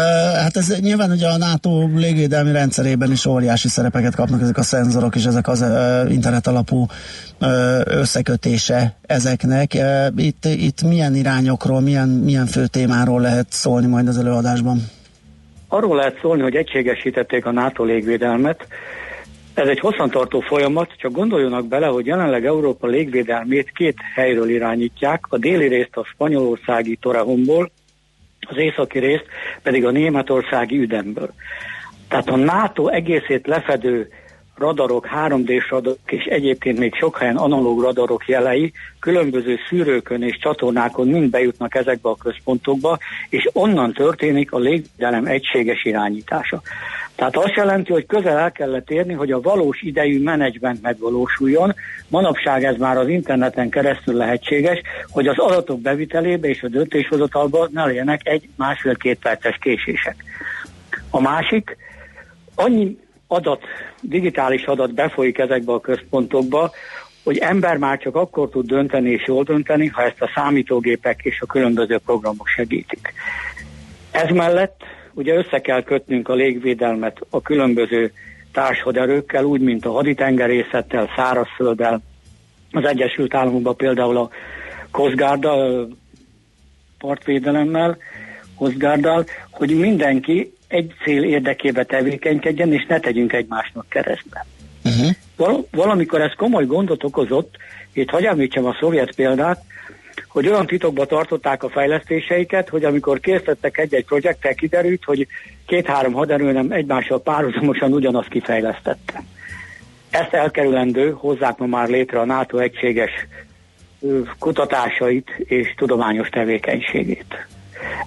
hát ez nyilván ugye a NATO légvédelmi rendszerében is óriási szerepeket kapnak ezek a szenzorok és ezek az uh, internet alapú uh, összekötése ezeknek. Uh, itt, itt milyen irányokról, milyen, milyen fő témáról lehet szólni majd az előadásban? Arról lehet szólni, hogy egységesítették a NATO légvédelmet, ez egy hosszantartó folyamat, csak gondoljonak bele, hogy jelenleg Európa légvédelmét két helyről irányítják, a déli részt a spanyolországi Torrehomból, az északi részt pedig a németországi üdemből. Tehát a NATO egészét lefedő radarok, 3D-s radarok és egyébként még sok helyen analóg radarok jelei különböző szűrőkön és csatornákon mind bejutnak ezekbe a központokba, és onnan történik a légvédelem egységes irányítása. Tehát azt jelenti, hogy közel el kellett érni, hogy a valós idejű menedzsment megvalósuljon. Manapság ez már az interneten keresztül lehetséges, hogy az adatok bevitelébe és a döntéshozatalba ne legyenek egy másfél-két perces késések. A másik, annyi adat, digitális adat befolyik ezekbe a központokba, hogy ember már csak akkor tud dönteni és jól dönteni, ha ezt a számítógépek és a különböző programok segítik. Ez mellett ugye össze kell kötnünk a légvédelmet a különböző társhaderőkkel, úgy, mint a haditengerészettel, szárazfölddel, az Egyesült Államokban például a Coast partvédelemmel, Coast hogy mindenki egy cél érdekébe tevékenykedjen, és ne tegyünk egymásnak keresztbe. Uh-huh. Val- valamikor ez komoly gondot okozott, itt hagyj említsem a szovjet példát, hogy olyan titokba tartották a fejlesztéseiket, hogy amikor készítettek egy-egy projekttel, kiderült, hogy két-három haderő nem egymással párhuzamosan ugyanazt kifejlesztette. Ezt elkerülendő hozzák ma már létre a NATO egységes kutatásait és tudományos tevékenységét.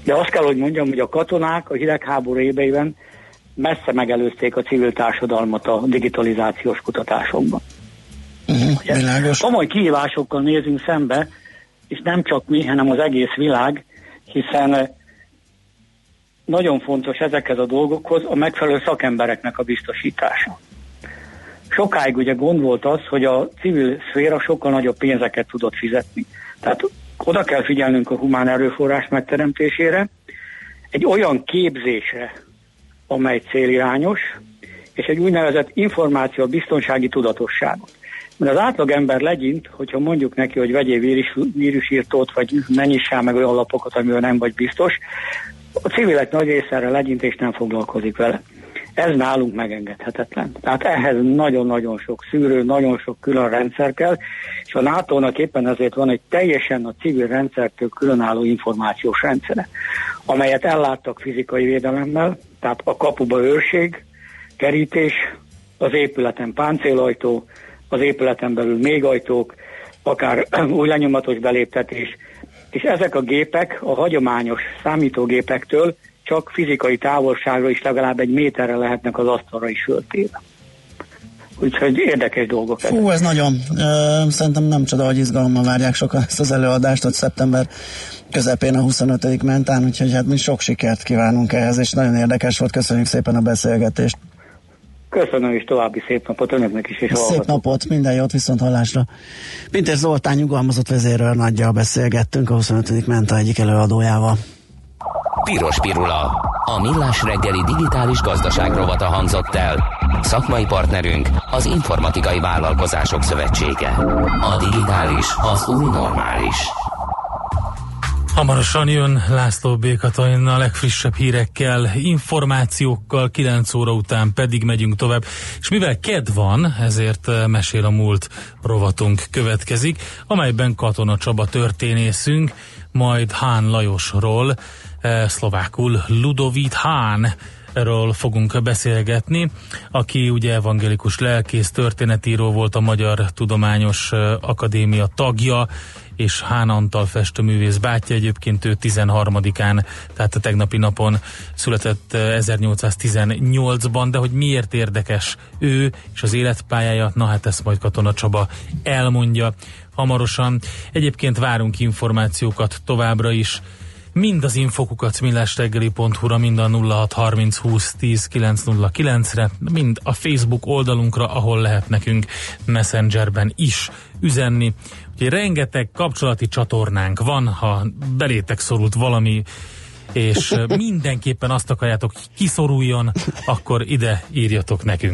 De azt kell, hogy mondjam, hogy a katonák a hidegháború éveiben messze megelőzték a civil társadalmat a digitalizációs kutatásokban. Uh-huh, komoly kihívásokkal nézünk szembe, és nem csak mi, hanem az egész világ, hiszen nagyon fontos ezekhez a dolgokhoz a megfelelő szakembereknek a biztosítása. Sokáig ugye gond volt az, hogy a civil szféra sokkal nagyobb pénzeket tudott fizetni. Tehát oda kell figyelnünk a humán erőforrás megteremtésére, egy olyan képzésre, amely célirányos, és egy úgynevezett információ biztonsági tudatosságot. Mert az átlag ember legyint, hogyha mondjuk neki, hogy vegyél vírus, vírusírtót, vagy ne nyissál meg olyan lapokat, amivel nem vagy biztos, a civilek nagy része erre legyint és nem foglalkozik vele. Ez nálunk megengedhetetlen. Tehát ehhez nagyon-nagyon sok szűrő, nagyon sok külön rendszer kell, és a NATO-nak éppen ezért van egy teljesen a civil rendszertől különálló információs rendszere, amelyet elláttak fizikai védelemmel, tehát a kapuba őrség, kerítés, az épületen páncélajtó, az épületen belül még ajtók, akár új lenyomatos beléptetés, és ezek a gépek a hagyományos számítógépektől csak fizikai távolságra is legalább egy méterre lehetnek az asztalra is föltéve. Úgyhogy érdekes dolgok. Fú, ez nagyon. Ö, szerintem nem csoda, hogy izgalommal várják sokan ezt az előadást, hogy szeptember közepén a 25. mentán, úgyhogy hát mi sok sikert kívánunk ehhez, és nagyon érdekes volt. Köszönjük szépen a beszélgetést. Köszönöm, és további szép napot önöknek is. És szép hallgatok. napot, minden jót, viszont hallásra. Pintér Zoltán nyugalmazott vezérről nagyjal beszélgettünk a 25. Menta egyik előadójával. Piros Pirula. A millás reggeli digitális gazdaság rovata hangzott el. Szakmai partnerünk az Informatikai Vállalkozások Szövetsége. A digitális az új normális. Hamarosan jön László B. Katalin a legfrissebb hírekkel, információkkal, 9 óra után pedig megyünk tovább. És mivel ked van, ezért eh, mesél a múlt rovatunk következik, amelyben Katona Csaba történészünk, majd Hán Lajosról, eh, szlovákul Ludovít Hán ról fogunk beszélgetni, aki ugye evangélikus lelkész, történetíró volt a Magyar Tudományos eh, Akadémia tagja, és Hán Antal festőművész bátyja, egyébként ő 13-án, tehát a tegnapi napon született 1818-ban, de hogy miért érdekes ő és az életpályája, na hát ezt majd Katona Csaba elmondja hamarosan. Egyébként várunk információkat továbbra is, mind az infokukat millástegeli.hu-ra, mind a 0630 20 10 909-re, mind a Facebook oldalunkra, ahol lehet nekünk Messengerben is üzenni. Úgyhogy rengeteg kapcsolati csatornánk van, ha belétek szorult valami, és mindenképpen azt akarjátok, hogy kiszoruljon, akkor ide írjatok nekünk.